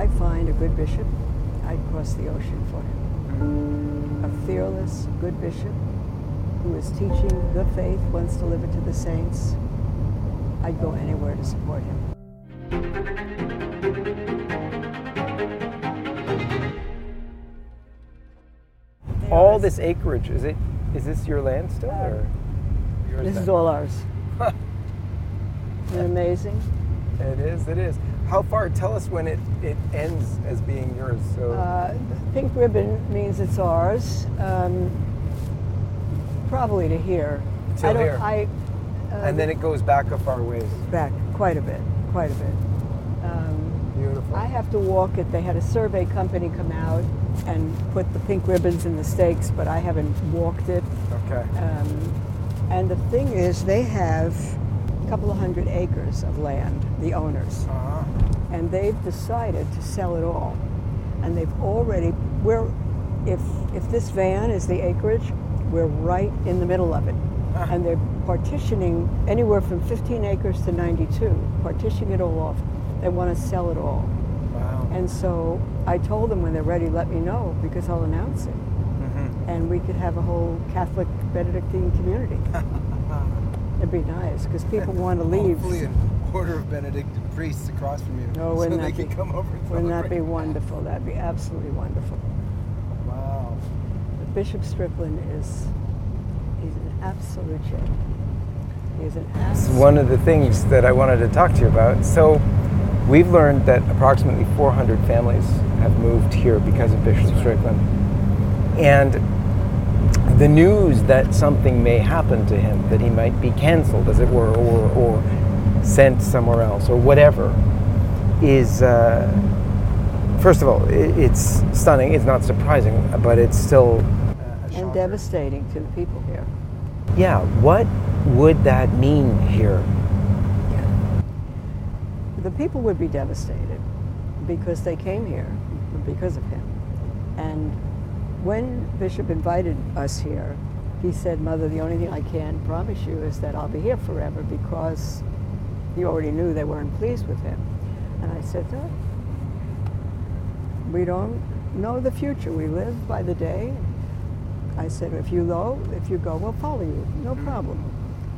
I find a good bishop, I'd cross the ocean for him. A fearless, good bishop who is teaching the faith, wants to live it to the saints. I'd go anywhere to support him. All this acreage, is it? Is this your land still, or uh, yours This is all ours. Isn't it amazing? It is. It is. How far? Tell us when it, it ends as being yours. So Uh, pink ribbon means it's ours. Um, probably to here. Till I don't. here. I. Uh, and then it goes back a far ways. back quite a bit, quite a bit. Um, Beautiful. I have to walk it. They had a survey company come out and put the pink ribbons in the stakes, but I haven't walked it. okay. Um, and the thing is, they have a couple of hundred acres of land, the owners, Uh-huh. And they've decided to sell it all. And they've already, we're, if, if this van is the acreage, we're right in the middle of it. Ah. And they're partitioning anywhere from 15 acres to 92, partitioning it all off. They want to sell it all. Wow. And so I told them when they're ready, let me know because I'll announce it. Mhm. And we could have a whole Catholic Benedictine community. It'd be nice because people want to leave. Hopefully, an order of Benedictine priests across from you, Oh, so wouldn't they that can be- come over. And Wouldn't that be wonderful? That'd be absolutely wonderful. Wow. But Bishop Strickland is he's an absolute gem. He's an It's absolute. one of the things that I wanted to talk to you about. So, we've learned that approximately 400 families have moved here because of Bishop Strickland. And the news that something may happen to him, that he might be canceled, as it were, or, or sent somewhere else, or whatever, is, uh, first of all, i it's stunning. It's not surprising, but it's still Uh, and devastating to the people here. yeah, what would that mean here? The people would be devastated because they came here because of him. And when Bishop invited us here, he said, Mother, the only thing I can promise you is that I'll be here forever because he already knew they weren't pleased with him. And I said, no, we don't know the future. We live by the day. I said, if you go, if you go, we'll follow you. No problem.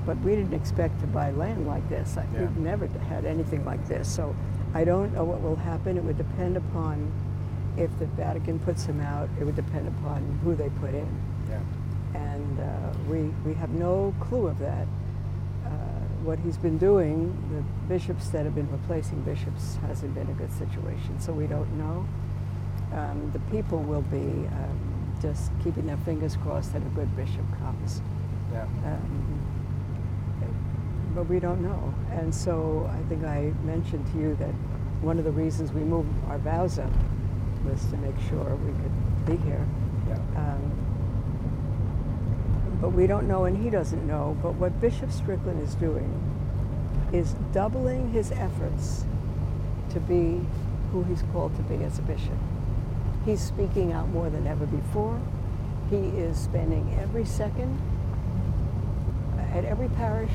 But we didn't expect to buy land like this. Yeah. We've never had anything like this. So I don't know what will happen. It would depend upon if the Vatican puts him out. It would depend upon who they put in. Yeah. And uh, we, we have no clue of that. What he's been doing, the bishops that have been replacing bishops hasn't been a good situation. So we don't know. Um, the people will be um, just keeping their fingers crossed that a good bishop comes. Yeah. Um, but we don't know. And so I think I mentioned to you that one of the reasons we moved our vows up was to make sure we could be here. Yeah. But we don't know, and he doesn't know. But what Bishop Strickland is doing is doubling his efforts to be who he's called to be as a bishop. He's speaking out more than ever before. He is spending every second at every parish,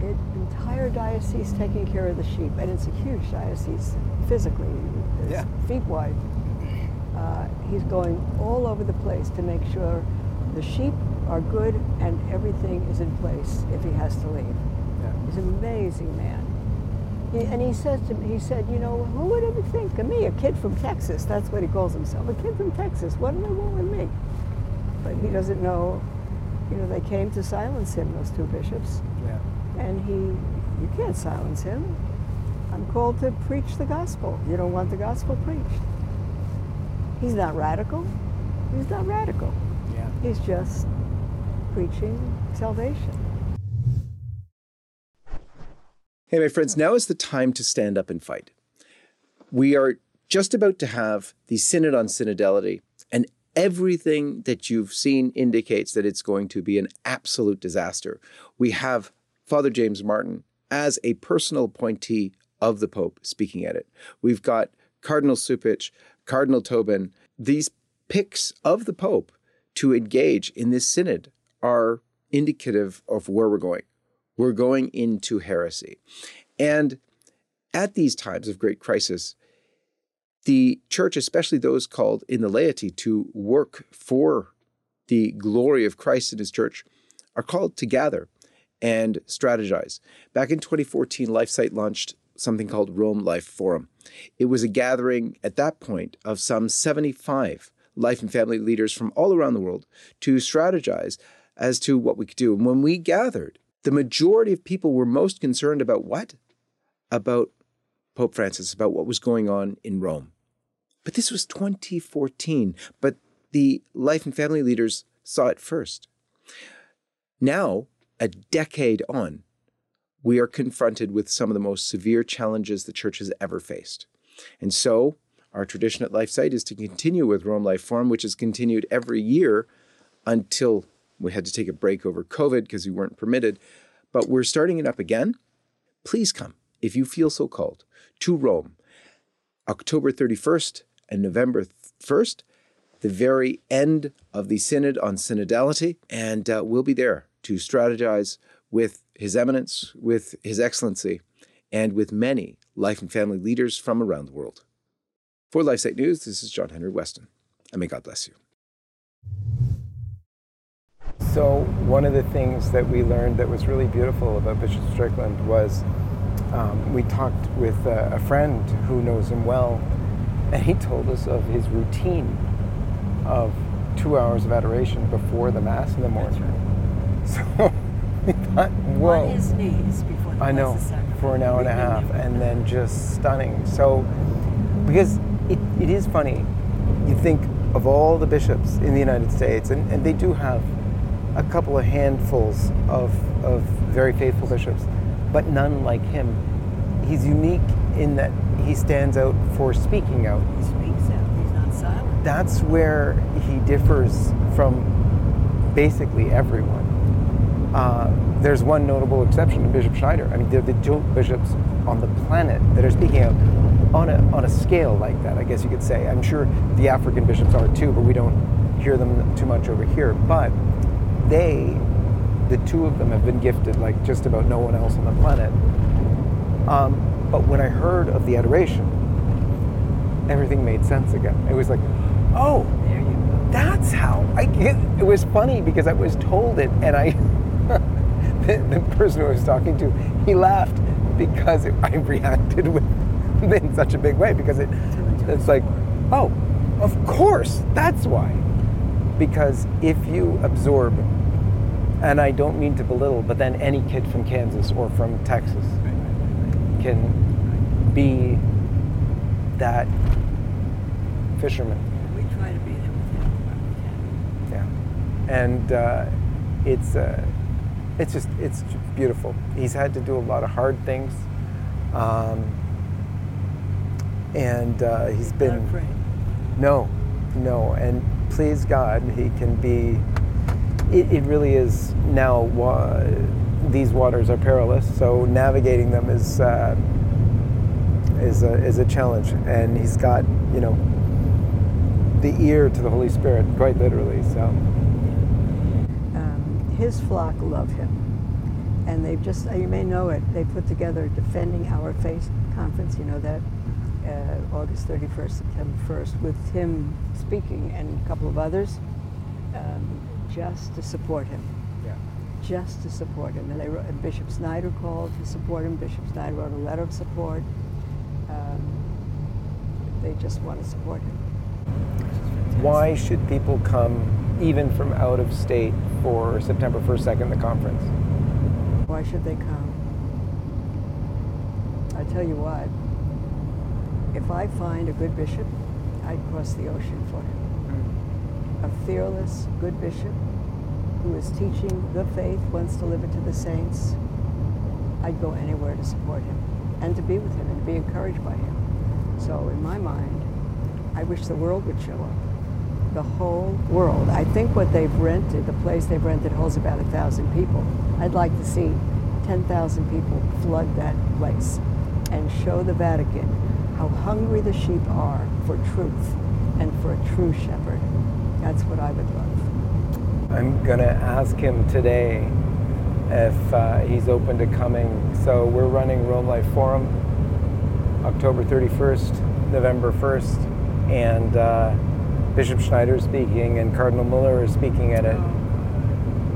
it, entire diocese taking care of the sheep, and it's a huge diocese physically, Yeah. feet wide. Uh, he's going all over the place to make sure the sheep are good and everything is in place if he has to leave. Yeah. He's an amazing man. He, and he says to me, he said, you know, who would ever think of me, a kid from Texas? That's what he calls himself, a kid from Texas. What do they want with me? But he doesn't know, you know, they came to silence him, those two bishops, Yeah. and he, you can't silence him. I'm called to preach the gospel. You don't want the gospel preached. He's not radical. He's not radical. Yeah. He's just preaching salvation. Hey, my friends, now is the time to stand up and fight. We are just about to have the Synod on Synodality, and everything that you've seen indicates that it's going to be an absolute disaster. We have Father James Martin as a personal appointee of the Pope speaking at it. We've got Cardinal Cupich, Cardinal Tobin. These picks of the Pope to engage in this synod are indicative of where we're going. We're going into heresy. And at these times of great crisis, the church, especially those called in the laity to work for the glory of Christ and his church, are called to gather and strategize. Back in 2014, LifeSite launched something called Rome Life Forum. It was a gathering at that point of some 75 life and family leaders from all around the world to strategize as to what we could do. And when we gathered, the majority of people were most concerned about what? About Pope Francis, about what was going on in Rome. But this was 2014, but the life and family leaders saw it first. Now, a decade on, we are confronted with some of the most severe challenges the church has ever faced. And so, our tradition at LifeSite is to continue with Rome Life Forum, which has continued every year until we had to take a break over COVID because we weren't permitted. But we're starting it up again. Please come, if you feel so called, to Rome, October 31st and November 1st, the very end of the Synod on Synodality. And uh, we'll be there to strategize with His Eminence, with His Excellency, and with many life and family leaders from around the world. For LifeSite News, this is John Henry Westen, and may God bless you. So, one of the things that we learned that was really beautiful about Bishop Strickland was um, we talked with a, a friend who knows him well, and he told us of his routine of two hours of adoration before the Mass in the morning. So we thought, whoa. On his knees before the I know, for an hour and a half, and then just stunning. So, because it, it is funny, you think of all the bishops in the United States, and, and they do have a couple of handfuls of, of very faithful bishops, but none like him. He's unique in that he stands out for speaking out. He speaks out. He's not silent. That's where he differs from basically everyone. Uh, there's one notable exception, Bishop Schneider. I mean, they're the two bishops on the planet that are speaking out on a, on a scale like that, I guess you could say. I'm sure the African bishops are too, but we don't hear them too much over here. But they, the two of them, have been gifted like just about no one else on the planet. Um, but when I heard of the adoration, everything made sense again. It was like, oh, that's how I get. It was funny because I was told it, and I, the, the person who I was talking to, he laughed because it, I reacted with in such a big way because it, it's like, oh, of course, that's why. Because if you absorb, and I don't mean to belittle, but then any kid from Kansas or from Texas can be that fisherman. We try to be there with him where we can. Yeah, and uh, it's uh, it's just it's beautiful. He's had to do a lot of hard things, um, and uh, he's been no, no, and please God, he can be. It, it really is now. Wa- these waters are perilous, so navigating them is uh, is a, is a challenge, and he's got you know the ear to the Holy Spirit, quite literally. So. um, his flock love him. And they've just, you may know it, they put together Defending Our Faith conference, you know that, uh, August 31st, September 1st, with him speaking and a couple of others, um, just to support him. Yeah. Just to support him. And they wrote, and Bishop Schneider called to support him. Bishop Schneider wrote a letter of support. Um, they just want to support him. Which is fantastic. Why should people come even from out of state for September 1st, 2nd, the conference? Why should they come? I tell you what, if I find a good bishop, I'd cross the ocean for him. A fearless, good bishop who is teaching the faith, wants to live it to the saints, I'd go anywhere to support him and to be with him and to be encouraged by him. So, in my mind, I wish the world would show up. The whole world. I think what they've rented, the place they've rented, holds about a thousand people. I'd like to see 10,000 people flood that place and show the Vatican how hungry the sheep are for truth and for a true shepherd. That's what I would love. I'm going to ask him today if uh, he's open to coming. So we're running Rome Life Forum October 31st November 1st, and uh, Bishop Schneider is speaking, and Cardinal Muller is speaking at it.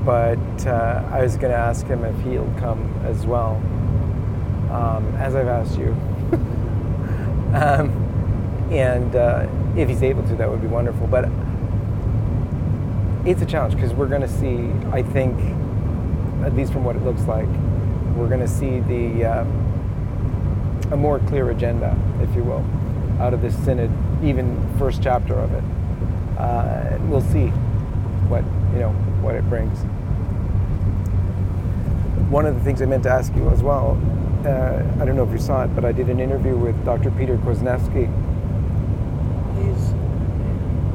But uh, I was going to ask him if he'll come as well, um, as I've asked you. um, and uh, if he's able to, that would be wonderful. But it's a challenge because we're going to see, I think, at least from what it looks like, we're going to see the um, a more clear agenda, if you will, out of this synod, even first chapter of it. Uh, we'll see what you know what it brings. One of the things I meant to ask you as well, uh, I don't know if you saw it, but I did an interview with Dr. Peter Kwasniewski. He's,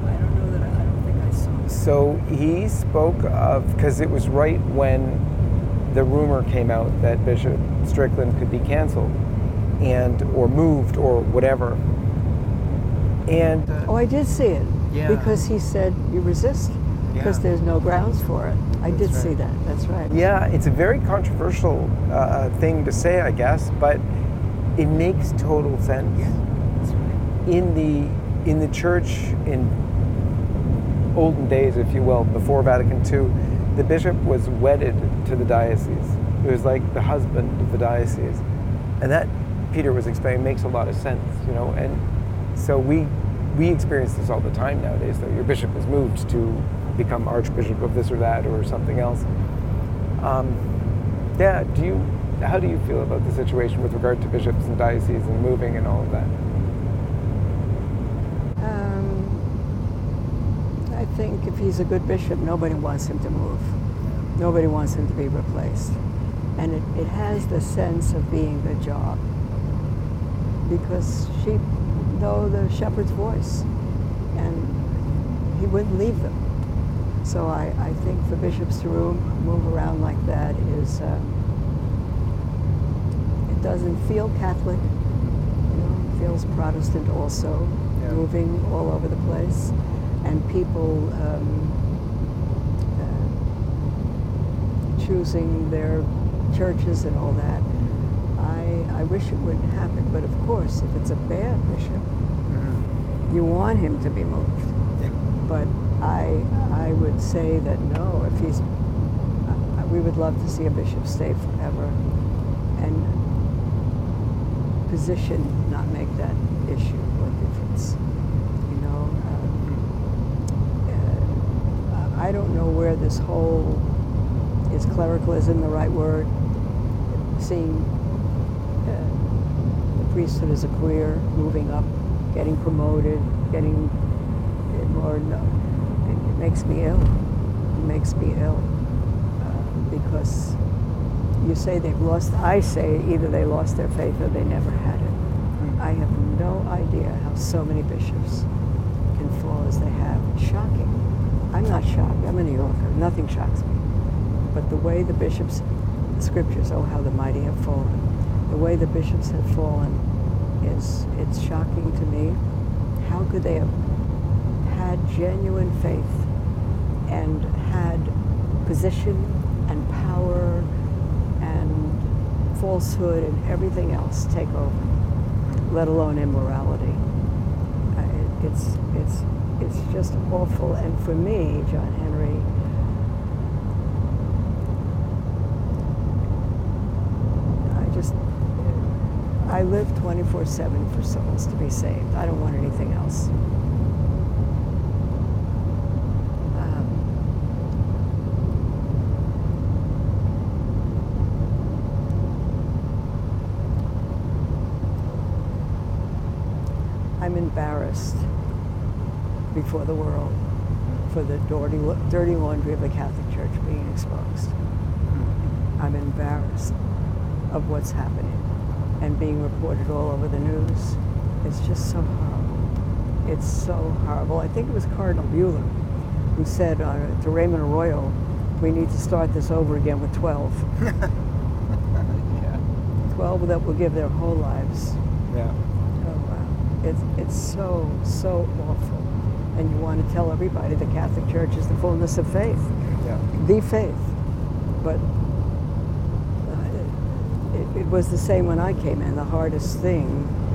I don't know that, I I don't think I saw him. So he spoke of because it was right when the rumor came out that Bishop Strickland could be canceled and or moved or whatever. And uh, Oh, I did see it. Yeah. Because he said you resist because Yeah. there's no grounds for it. I did That's see that. That's right. yeah, it's a very controversial uh, thing to say, I guess, but it makes total sense. That's right. in the in the church in olden days, if you will, before Vatican II, the bishop was wedded to the diocese. It was like the husband of the diocese, and that Peter was explaining makes a lot of sense, you know. And so we we experience this all the time nowadays. Though your bishop is moved to become archbishop of this or that or something else. Um, yeah. Do you? How do you feel about the situation with regard to bishops and dioceses and moving and all of that? Um, I think if he's a good bishop, nobody wants him to move. Nobody wants him to be replaced. And it, it has the sense of being the job. Because sheep know the shepherd's voice. And he wouldn't leave them. So I, I think for bishops to move, move around like that is, uh, it doesn't feel Catholic, you know, it feels Protestant also, Yeah. moving all over the place. And people um, uh, choosing their churches and all that. I, I wish it wouldn't happen, but of course, if it's a bad bishop, you want him to be moved. But I, I would say that no, if he's, uh, we would love to see a bishop stay forever and position not make that issue or difference. You know, um, uh, I don't know where this whole, is clericalism the right word? Seeing uh, the priesthood as a career, moving up, getting promoted, getting more, it, it makes me ill. It makes me ill uh, because you say they've lost, I say either they lost their faith or they never had it. I have no idea how so many bishops can fall as they have. Shocking. I'm not shocked. I'm a New Yorker. Nothing shocks me. But the way the bishops, the scriptures, oh, how the mighty have fallen. The way the bishops have fallen is, it's shocking to me. How could they have had genuine faith and had position and power and falsehood and everything else take over, let alone immorality. Uh, it- It's, it's, it's just awful. And for me, John Henry, I just, I live 24 7 for souls to be saved. I don't want anything else. Um, I'm embarrassed before the world for the dirty, dirty laundry of the Catholic Church being exposed. I'm embarrassed of what's happening and being reported all over the news. It's just so horrible. It's so horrible. I think it was Cardinal Mueller who said uh, to Raymond Arroyo, we need to start this over again with 12. yeah. 12 that will give their whole lives. Yeah. Oh, wow. It's, it's so, so awful. And you want to tell everybody the Catholic Church is the fullness of faith, Yeah. the faith. But uh, it, it was the same when I came in. The hardest thing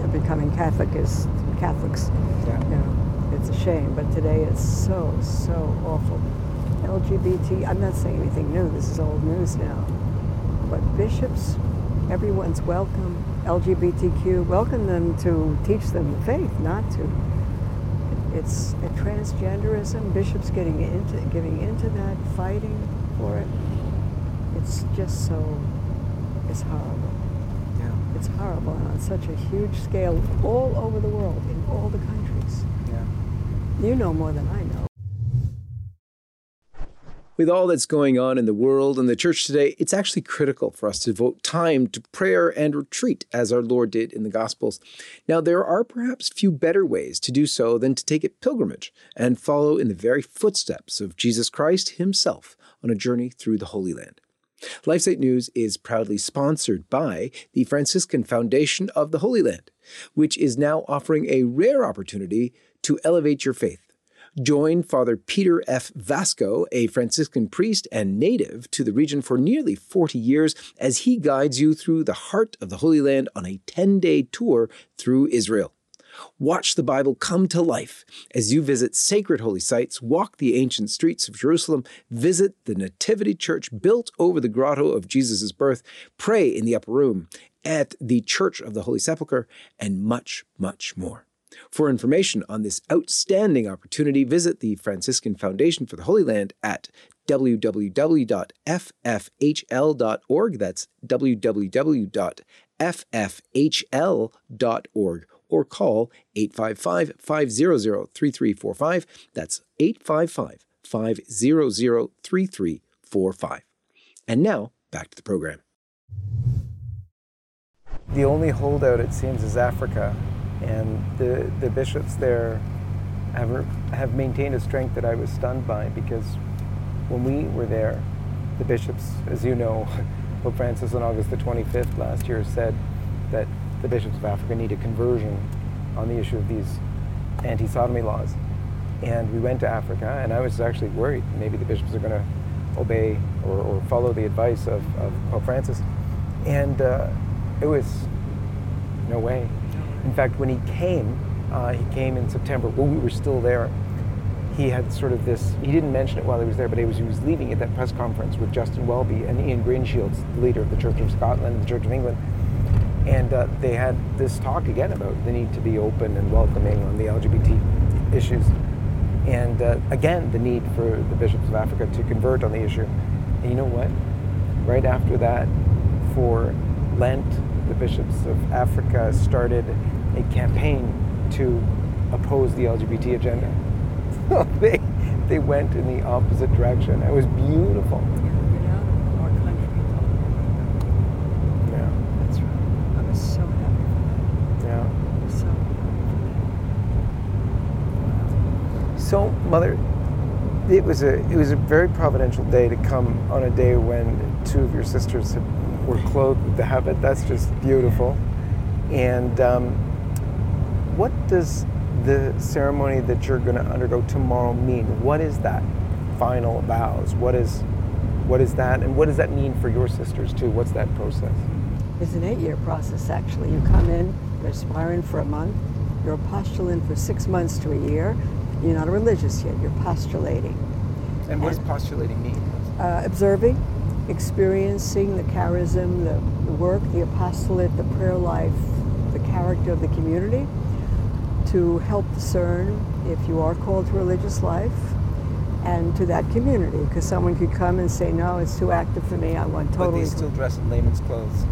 of becoming Catholic is Catholics. Yeah. You know, it's a shame, but today it's so, so awful. LGBT, I'm not saying anything new, this is old news now. But bishops, everyone's welcome. LGBTQ, welcome them to teach them the faith, not to. It's a transgenderism, bishops getting into giving into that, fighting for it. It's just so it's horrible. Yeah. It's horrible and on such a huge scale all over the world, in all the countries. Yeah. You know more than I know. With all that's going on in the world and the church today, it's actually critical for us to devote time to prayer and retreat as our Lord did in the Gospels. Now, there are perhaps few better ways to do so than to take a pilgrimage and follow in the very footsteps of Jesus Christ himself on a journey through the Holy Land. LifeSite News is proudly sponsored by the Franciscan Foundation of the Holy Land, which is now offering a rare opportunity to elevate your faith. Join Father Peter F. Vasko, a Franciscan priest and native to the region for nearly 40 years, as he guides you through the heart of the Holy Land on a 10 day tour through Israel. Watch the Bible come to life as you visit sacred holy sites, walk the ancient streets of Jerusalem, visit the Nativity Church built over the grotto of Jesus' birth, pray in the upper room at the Church of the Holy Sepulchre, and much, much more. For information on this outstanding opportunity, visit the Franciscan Foundation for the Holy Land at www.ffhl.org. That's www.ffhl.org or call 855 500 3345. That's 855 500 3345. And now, back to the program. The only holdout, it seems, is Africa, and the, the bishops there have, have maintained a strength that I was stunned by because when we were there, the bishops, as you know, Pope Francis on August the 25th last year said that the bishops of Africa need a conversion on the issue of these anti sodomy laws. And we went to Africa, and I was actually worried maybe the bishops are going to obey or, or, follow the advice of, of Pope Francis. And uh, it was no way. In fact, when he came, uh, he came in September. When we were still there, he had sort of this. He didn't mention it while he was there, but he was, he was leaving at that press conference with Justin Welby and Ian Greenshields, the leader of the Church of Scotland and the Church of England. And uh, they had this talk again about the need to be open and welcoming on the LGBT issues. And uh, again, the need for the bishops of Africa to convert on the issue. And you know what? Right after that, for Lent, the bishops of Africa started a campaign to oppose the LGBT agenda. they, they went in the opposite direction. It was beautiful. Yeah. That's right. I was so happy. Yeah. So So, mother, it was a it was a very providential day to come on a day when two of your sisters had, were clothed with the habit. That's just beautiful. And um, what does the ceremony that you're going to undergo tomorrow mean? What is that final vows? What is what is that, and what does that mean for your sisters too? What's that process? It's an eight-year process, actually. You come in, you're aspiring for a month, you're a postulant for six months to a year. You're not a religious yet, you're postulating. And what does postulating mean? Uh, observing, experiencing the charism, the, the work, the apostolate, the prayer life, the character of the community to help discern if you are called to religious life and to that community because someone could come and say no it's too active for me i want totally But they still dress in layman's clothes.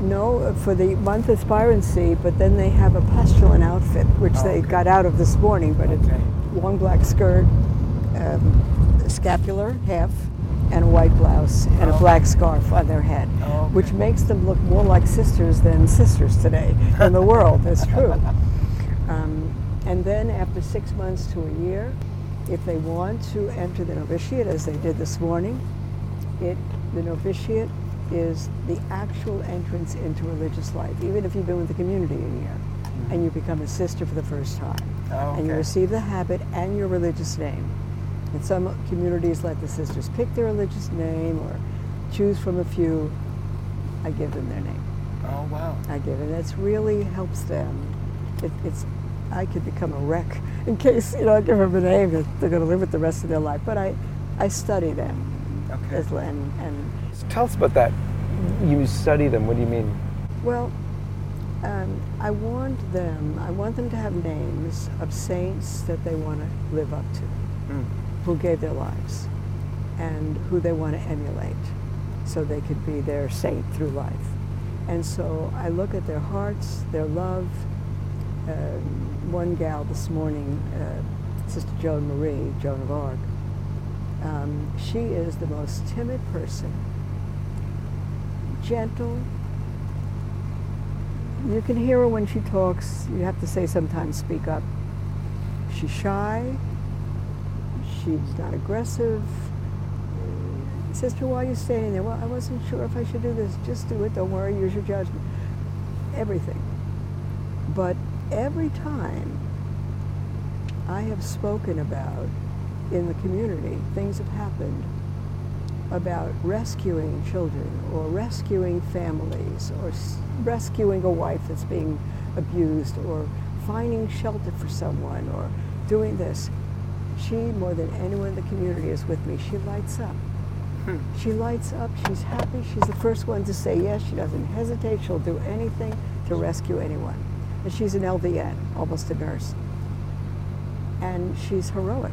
no for the month of aspirancy but then they have a postulant outfit which Oh, they got out of this morning but Okay. it's long black skirt um, scapular half and a white blouse and a Oh. black scarf on their head Oh, okay. which makes them look more like sisters than sisters today in the world that's true um, and then after six months to a year, if they want to enter the novitiate, as they did this morning, it, the novitiate is the actual entrance into religious life, even if you've been with the community a year and you become a sister for the first time. Oh, And you receive the habit and your religious name. And some communities let the sisters pick their religious name or choose from a few. I give them their name. Oh wow. I give, and that's really helps them. It, it's I could become a wreck in case you know I give them a name that they're going to live with the rest of their life. But I, I study them Okay. as and, and Tell us about that. You study them. What do you mean? well, um, I want them. I want them to have names of saints that they want to live up to, Mm. who gave their lives, and who they want to emulate, so they could be their saint through life. And so I look at their hearts, their love. Um, one gal this morning, uh, Sister Joan Marie, Joan of Arc, um, she is the most timid person, gentle. You can hear her when she talks. You have to say sometimes, speak up. She's shy. She's not aggressive. Sister, why are you standing there? Well, I wasn't sure if I should do this. Just do it. Don't worry. Use your judgment. Everything. But every time I have spoken about in the community, things have happened about rescuing children or rescuing families or s- rescuing a wife that's being abused or finding shelter for someone or doing this. She, more than anyone in the community, is with me. She lights up. Hmm. She lights up. She's happy. She's the first one to say yes. She doesn't hesitate. She'll do anything to rescue anyone. And she's an LVN, almost a nurse. And she's heroic.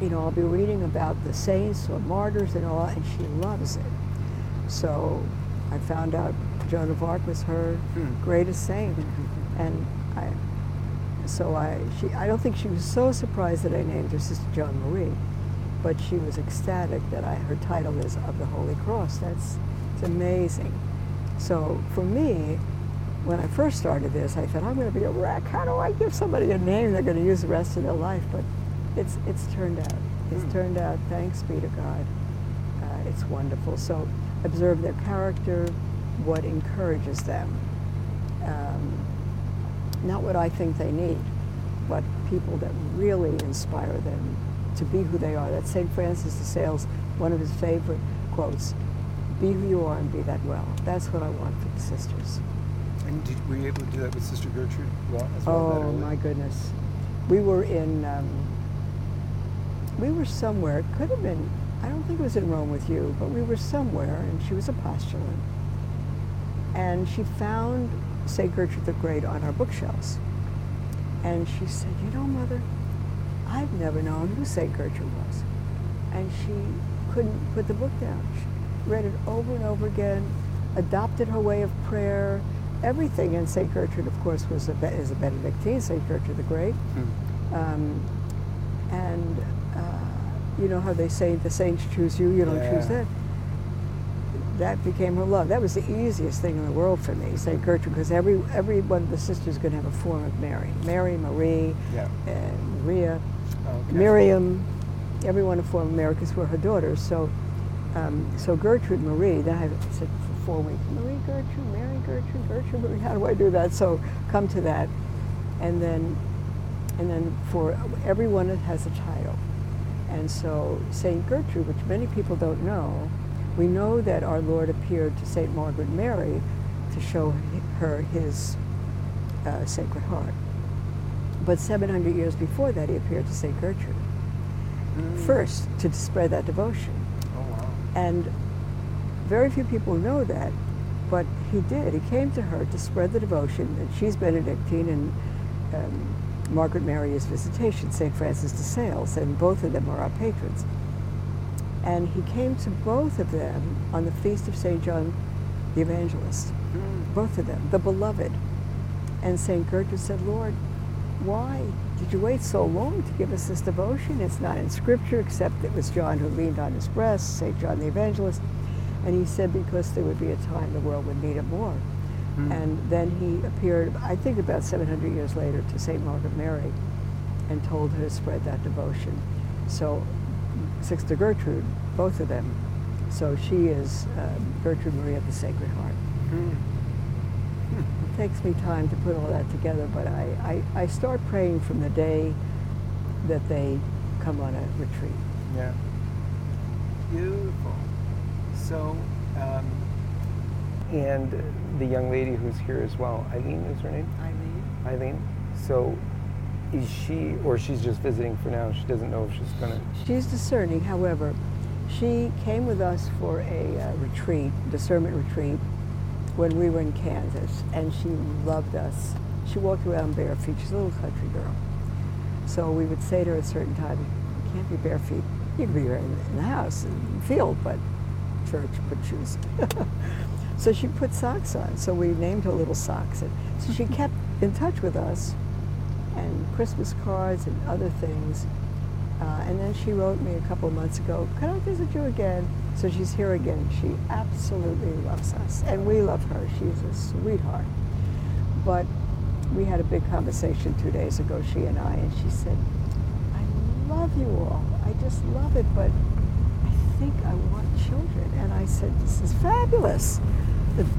You know, I'll be reading about the saints or martyrs and all, and she loves it. So I found out Joan of Arc was her hmm. greatest saint. And I, so I, she, I don't think she was so surprised that I named her Sister Joan Marie, but she was ecstatic that I, her title is of the Holy Cross. That's it's amazing. So for me, when I first started this, I thought I'm going to be a wreck. How do I give somebody a name they're going to use the rest of their life? But it's it's turned out. It's turned out. Thanks be to God. Uh, it's wonderful. So observe their character, what encourages them. Um, not what I think they need, but people that really inspire them to be who they are. That's St. Francis de Sales, one of his favorite quotes. Be who you are and be that well. That's what I want for the sisters. And did, were you able to do that with Sister Gertrude well, as well? Oh my goodness. We were in, um, we were somewhere, it could have been, I don't think it was in Rome with you, but we were somewhere and she was a postulant. And she found St. Gertrude the Great on our bookshelves. And she said, You know, Mother, I've never known who St. Gertrude was. And she couldn't put the book down. She read it over and over again, adopted her way of prayer, everything. And St. Gertrude, of course, was a, is a Benedictine, St. Gertrude the Great. Um, and uh, you know how they say the saints choose you, you don't choose them. That became her love. That was the easiest thing in the world for me, St. Gertrude, because every every one of the sisters is going to have a form of Mary. Mary, Marie, Yeah. uh, Maria, Okay. Miriam, everyone a form of Mary because we're her daughters. So, um, so Gertrude Marie. Then I said four weeks, Marie Gertrude, Mary Gertrude, Gertrude Marie. How do I do that? So come to that, and then, and then for everyone it has a title, and so Saint Gertrude, which many people don't know, we know that our Lord appeared to Saint Margaret Mary to show her his uh, Sacred Heart. But 700 years before that, he appeared to St. Gertrude. First, to spread that devotion. Oh, wow. And very few people know that, but he did. He came to her to spread the devotion, and she's Benedictine, and um, Margaret Mary is Visitation, St. Francis de Sales, and both of them are our patrons. And he came to both of them on the feast of St. John the Evangelist, both of them, the beloved. And St. Gertrude said, Lord, why did you wait so long to give us this devotion? It's not in Scripture, except it was John who leaned on his breast, St. John the Evangelist. And he said, because there would be a time the world would need it more. And then he appeared, I think about 700 years later, to St. Margaret Mary and told her to spread that devotion. So, Sister Gertrude, both of them. So she is um, Gertrude Marie of the Sacred Heart. It takes me time to put all that together, but I, I, I start praying from the day that they come on a retreat. Yeah. Beautiful. So, um, And the young lady who's here as well, Eileen is her name? Eileen? Eileen. So is she, or she's just visiting for now? She doesn't know if she's going to. She's discerning, however, she came with us for a uh, retreat, discernment retreat, when we were in Kansas, and she loved us. She walked around bare feet. She's a little country girl. So we would say to her at a certain time, you can't be bare feet. You can be bare in the house, in the field, but church, put shoes. so she put socks on. So we named her Little Socks. And so she kept in touch with us and Christmas cards and other things. Uh, and then she wrote me a couple of months ago, could I visit you again? So she's here again. She absolutely loves us. And we love her. She's a sweetheart. But we had a big conversation two days ago, she and I, and she said, I love you all. I just love it, but I think I want children. And I said, this is fabulous.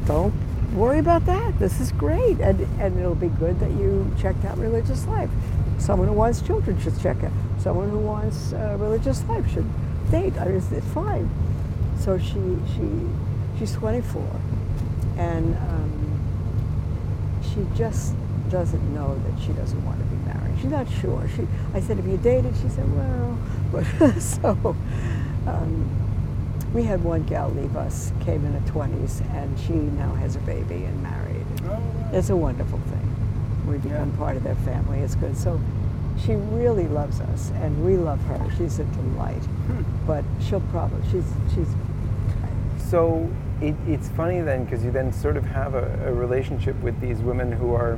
Don't worry about that. This is great. And, and it'll be good that you checked out religious life. Someone who wants children should check it. Someone who wants uh, religious life should date. I mean, it's, it's fine. So she, she, she's 24. And um, she just doesn't know that she doesn't want to be married. She's not sure. She, I said, have you dated? She said, well, but so um, we had one gal leave us, came in her 20s, and she now has a baby and married. Oh, It's a wonderful thing. We become Yeah. part of their family. It's good. So she really loves us, and we love her. She's a delight. Hmm. But she'll probably, she's, she's, So it, it's funny then, because you then sort of have a, a relationship with these women who are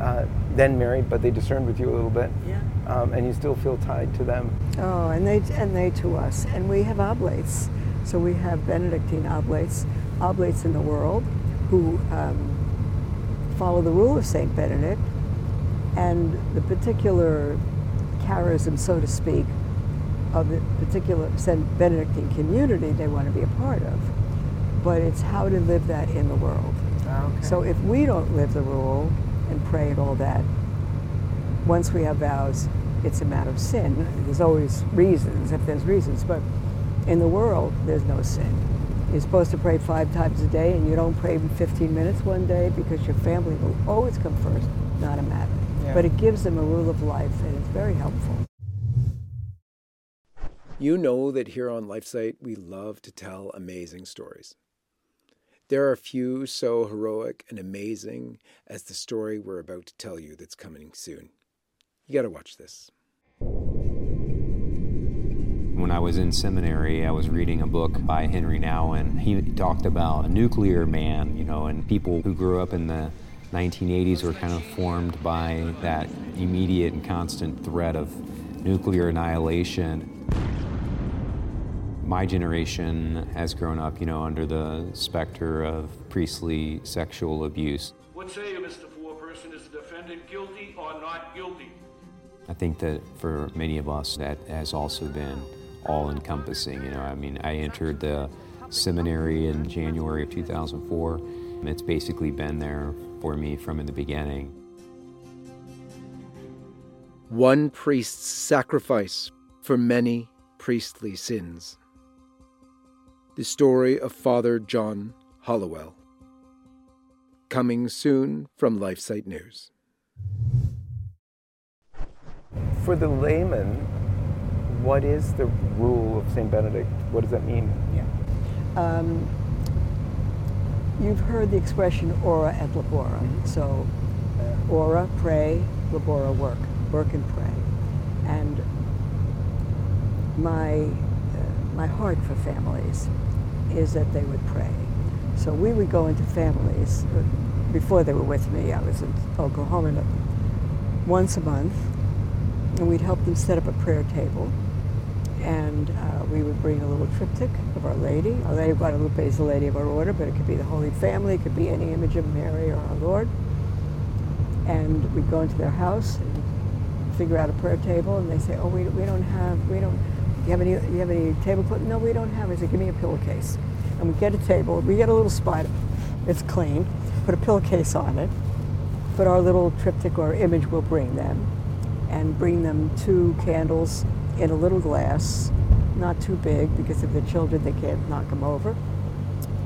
uh, then married, but they discern with you a little bit. Yeah. Um, and you still feel tied to them. oh, and they, and they to us. And we have oblates. So we have Benedictine oblates, oblates in the world, who um, follow the rule of Saint Benedict, and the particular charism, so to speak, of the particular Saint Benedictine community they want to be a part of. But it's how to live that in the world. So if we don't live the rule and pray and all that, once we have vows, it's a matter of sin. There's always reasons, if there's reasons, but in the world, there's no sin. You're supposed to pray five times a day, and you don't pray 15 minutes one day because your family will always come first. Not a matter. Yeah. But it gives them a rule of life, and it's very helpful. You know that here on LifeSite, we love to tell amazing stories. There are few so heroic and amazing as the story we're about to tell you that's coming soon. You got to watch this. When I was in seminary, I was reading a book by Henri Nouwen. He talked about a nuclear man, you know, and people who grew up in the 1980s were kind of formed by that immediate and constant threat of nuclear annihilation. My generation has grown up, you know, under the specter of priestly sexual abuse. What say you, Mr. Foreperson? Is the defendant guilty or not guilty? I think that for many of us, that has also been all encompassing. You know, I mean, I entered the seminary in January of 2004. and It's basically been there for me from the beginning. One priest's sacrifice for many priestly sins. The story of Father John Hollowell. Coming soon from LifeSite News. For the layman, what is the rule of St. Benedict? What does that mean? Um, you've heard the expression ora et labora. So, uh, ora, pray, labora, work. Work and pray. And my, uh, my heart for families is that they would pray. So we would go into families. uh, Before they were with me, I was in Oklahoma once a month, and we'd help them set up a prayer table and uh, we would bring a little triptych of Our Lady. Our Lady of Guadalupe is the Lady of our Order, but it could be the Holy Family, it could be any image of Mary or our Lord. And we'd go into their house and figure out a prayer table, and they say, "Oh, we, we don't have, we don't. You have any? You have any tablecloth? No, we don't have." I say, "Give me a pillowcase." And we get a table. We get a little spot. It's clean. Put a pillowcase on it. Put our little triptych or image. We'll bring them, and bring them two candles in a little glass, not too big because if they're children, they can't knock them over.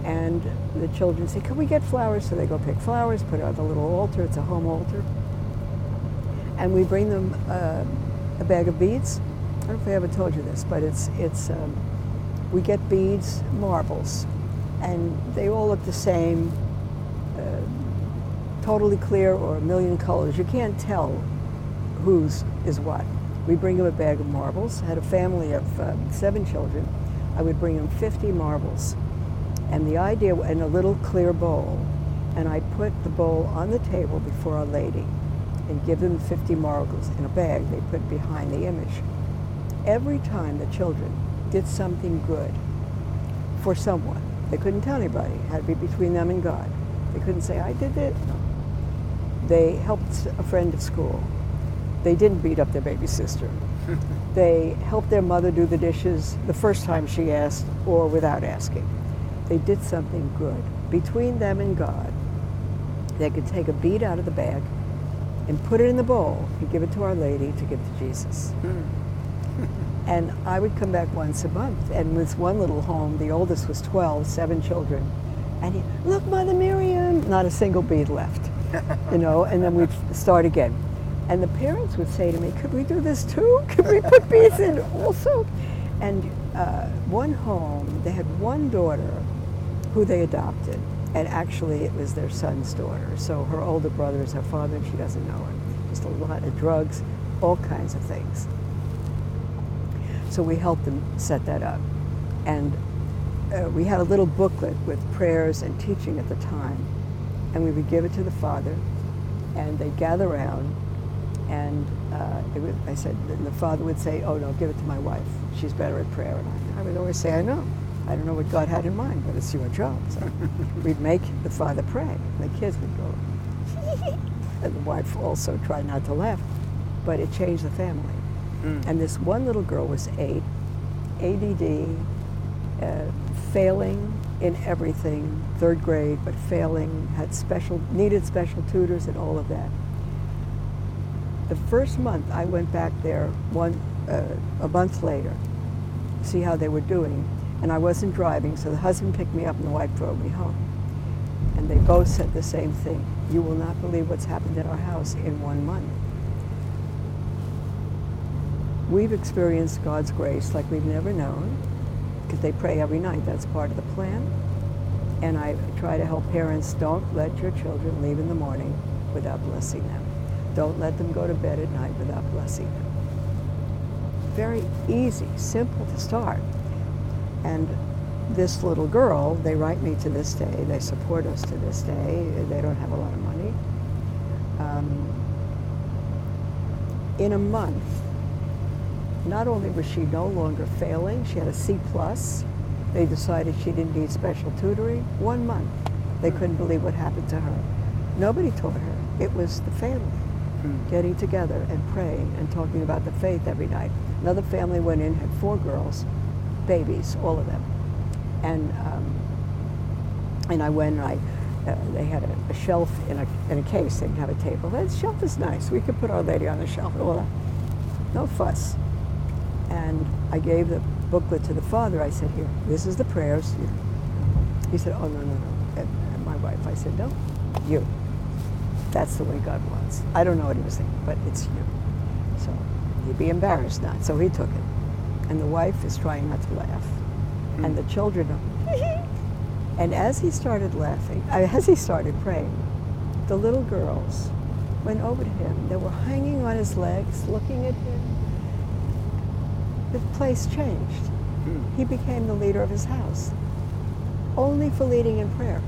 And the children say, Can we get flowers? So they go pick flowers, put it on the little altar. It's a home altar. and we bring them uh, a bag of beads. I don't know if I ever told you this, but it's it's um, we get beads, marbles, and they all look the same, uh, totally clear or a million colors. You can't tell whose is what. We bring them a bag of marbles. I had a family of uh, seven children. I would bring them 50 marbles, and the idea in a little clear bowl, and I put the bowl on the table before Our Lady, and give them 50 marbles in a bag. They put behind the image. Every time the children did something good for someone, they couldn't tell anybody. It had to be between them and God. They couldn't say, "I did it." They helped a friend at school. They didn't beat up their baby sister. they helped their mother do the dishes the first time she asked or without asking. They did something good. Between them and God, they could take a bead out of the bag and put it in the bowl and give it to Our Lady to give to Jesus. Hmm. and I would come back once a month. And with one little home, the oldest was 12, seven children. And he, look, Mother Miriam, not a single bead left, you know, and then we'd start again. And the parents would say to me, could we do this too? Could we put beads in also? And uh, one home, they had one daughter who they adopted. And actually, it was their son's daughter. So her older brother is her father, and she doesn't know him. Just a lot of drugs, all kinds of things. So we helped them set that up. And uh, we had a little booklet with prayers and teaching at the time. And we would give it to the father, and they'd gather around, and uh, would, I said, and the father would say, oh no, give it to my wife. She's better at prayer. And I, I would always say, I know. I don't know what God had in mind, but it's your job. So we'd make the father pray. And the kids would go, and the wife also tried not to laugh. But it changed the family. Mm. And this one little girl was eight, ADD, uh, failing in everything, third grade, but failing, had special, needed special tutors and all of that. The first month I went back there one, uh, a month later, to see how they were doing, and I wasn't driving, so the husband picked me up and the wife drove me home. And they both said the same thing. You will not believe what's happened at our house in one month. We've experienced God's grace like we've never known, because they pray every night. That's part of the plan. And I try to help parents don't let your children leave in the morning without blessing them. Don't let them go to bed at night without blessing them. Very easy, simple to start. And this little girl, they write me to this day, they support us to this day, they don't have a lot of money. Um, in a month, not only was she no longer failing, she had a C plus. They decided she didn't need special tutoring. One month, they couldn't believe what happened to her. Nobody taught her. It was the family getting together and praying and talking about the faith every night. Another family went in, had four girls, babies, all of them, and um, and I went and I. Uh, they had a, a, shelf in a, in a case. They didn't have a table. That shelf is nice. We could put Our Lady on the shelf. All that. No fuss. And I gave the booklet to the father. I said, here, this is the prayers. He said, oh, no, no, no. And my wife, I said, no, you. That's the way God wants. I don't know what he was thinking, but it's you. So he'd be embarrassed not. So he took it. And the wife is trying not to laugh. Mm. And the children are, and as he started laughing, as he started praying, the little girls went over to him. They were hanging on his legs, looking at him the place changed. Hmm. He became the leader of his house, only for leading in prayer.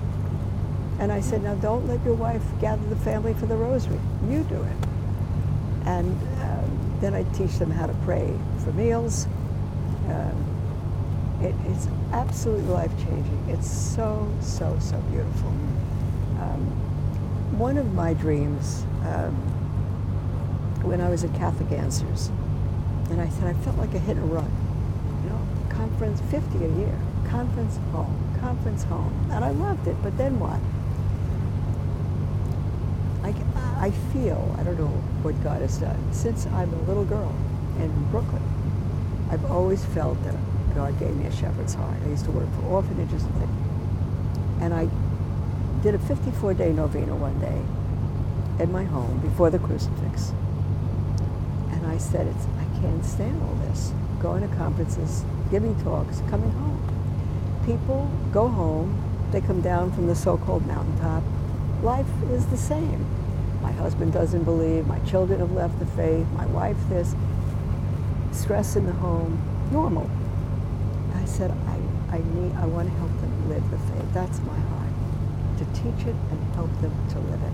And I said, now don't let your wife gather the family for the rosary. You do it. And um, then I teach them how to pray for meals. Um, it, it's absolutely life-changing. It's so, so, so beautiful. Um, one of my dreams um, when I was at Catholic Answers, and I said, I felt like a hit and run. You know, conference, 50 a year, conference home, conference home. And I loved it, but then what? I, feel, I don't know what God has done, since I'm a little girl in Brooklyn, I've always felt that God gave me a shepherd's heart. I used to work for orphanages and things. And I did a 54-day novena one day at my home before the crucifix. And I said, it's, I can't stand all this. Going to conferences, giving talks, coming home. People go home, they come down from the so-called mountaintop. Life is the same. My husband doesn't believe, my children have left the faith, my wife this, stress in the home, normal. I said, I, I need, I want to help them live the faith. That's my heart. To teach it and help them to live it.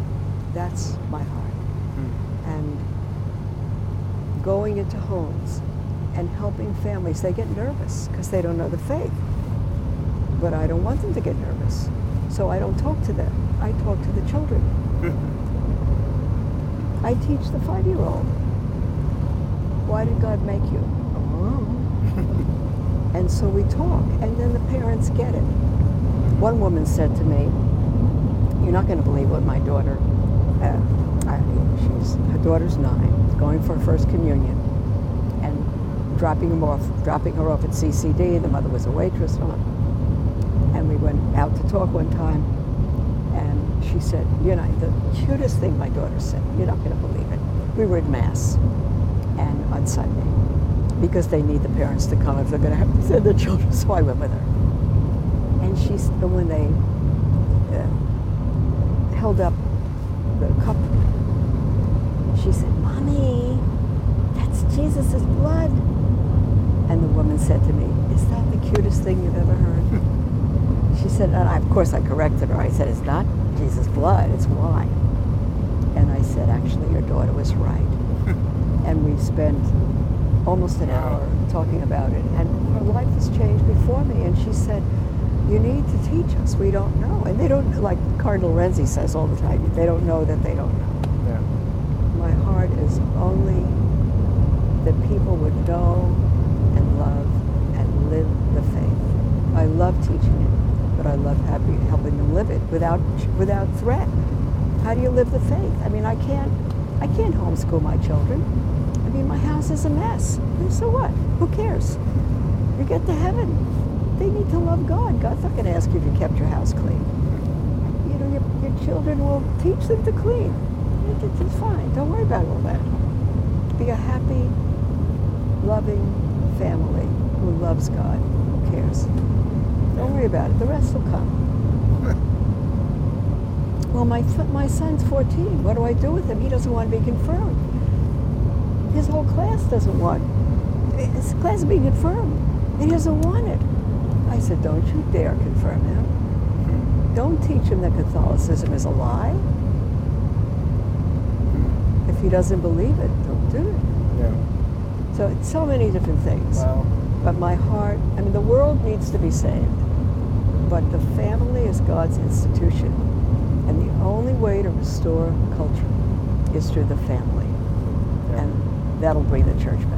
That's my heart. Hmm. And going into homes and helping families, they get nervous because they don't know the faith. But I don't want them to get nervous. So I don't talk to them. I talk to the children. I teach the five year old. Why did God make you? Oh. and so we talk, and then the parents get it. One woman said to me, You're not going to believe what my daughter, uh, I, she's, her daughter's nine, going for her first communion, and dropping him off, dropping her off at CCD. The mother was a waitress, and we went out to talk one time, she said, you know, the cutest thing my daughter said, you're not going to believe it. We were at Mass and on Sunday because they need the parents to come if they're going to have to send their children. So I went with her. And she's, when they uh, held up the cup, she said, Mommy, that's Jesus' blood. And the woman said to me, Is that the cutest thing you've ever heard? she said, and I, of course I corrected her. I said, It's not Jesus' blood, it's wine. And I said, Actually, your daughter was right. and we spent almost an hour talking about it. And her life has changed before me. And she said, You need to teach us. We don't know. And they don't, like Cardinal Renzi says all the time, they don't know that they don't know. Yeah. My heart is only that people would know and love and live the faith. I love teaching it, but I love happy, helping them live it without without threat. How do you live the faith? I mean, I can't I can't homeschool my children. I mean, my house is a mess. And so what? Who cares? You get to heaven. They need to love God. God's not going to ask you if you kept your house clean. You know, your, your children will teach them to clean. It- It's fine. Don't worry about all that. Be a happy, loving family who loves God. Who cares? Don't worry about it. The rest will come. Well, my my son's 14. What do I do with him? He doesn't want to be confirmed. His whole class doesn't want. His class is being confirmed. He doesn't want it. I said, don't you dare confirm him. Don't teach him that Catholicism is a lie. Hmm. If he doesn't believe it, don't do it. Yeah. So it's so many different things. Wow. But my heart, I mean, the world needs to be saved, but the family is God's institution. And the only way to restore culture is through the family. Yeah. And that'll bring the church back